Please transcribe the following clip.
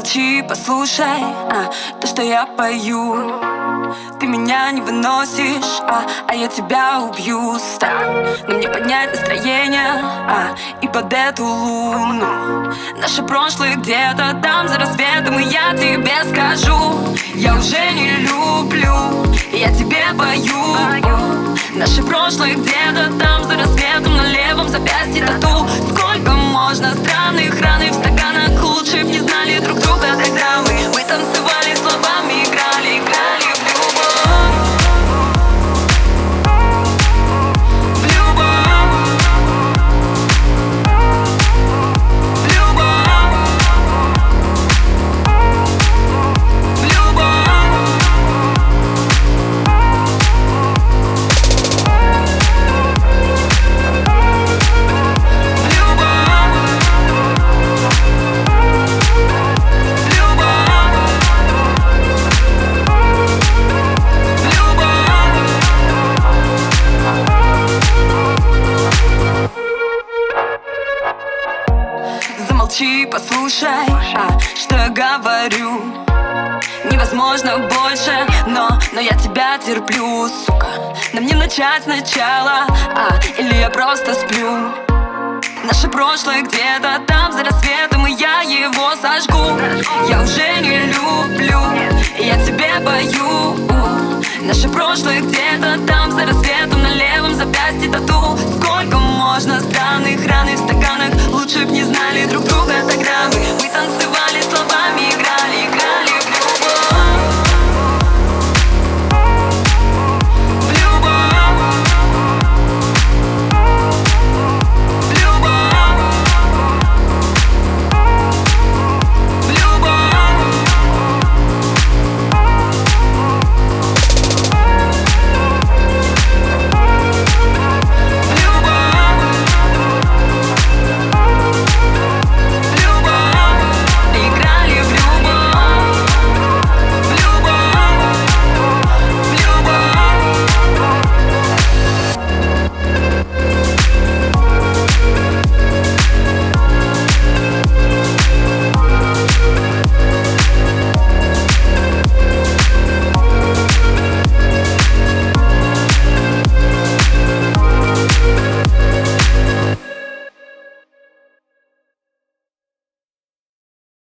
Замолчи, послушай а, то, что я пою Ты меня не выносишь, а, а я тебя убью. Стань, на мне поднять настроение а, И под эту луну. Наше прошлое где-то там за рассветом И я тебе скажу Я уже не люблю, я тебе пою. Наше прошлое где-то там за рассветом На левом запястье тату. Сколько можно странных ран и в стаканах Замолчи, послушай, а, что говорю. Невозможно больше, но, но я тебя терплю, сука. Нам не начать сначала, а, или я просто сплю. Наше прошлое где-то там за рассветом, и я его сожгу. Я уже не люблю, я тебе пою. Наше прошлое где-то там за рассветом, на левом запястье тату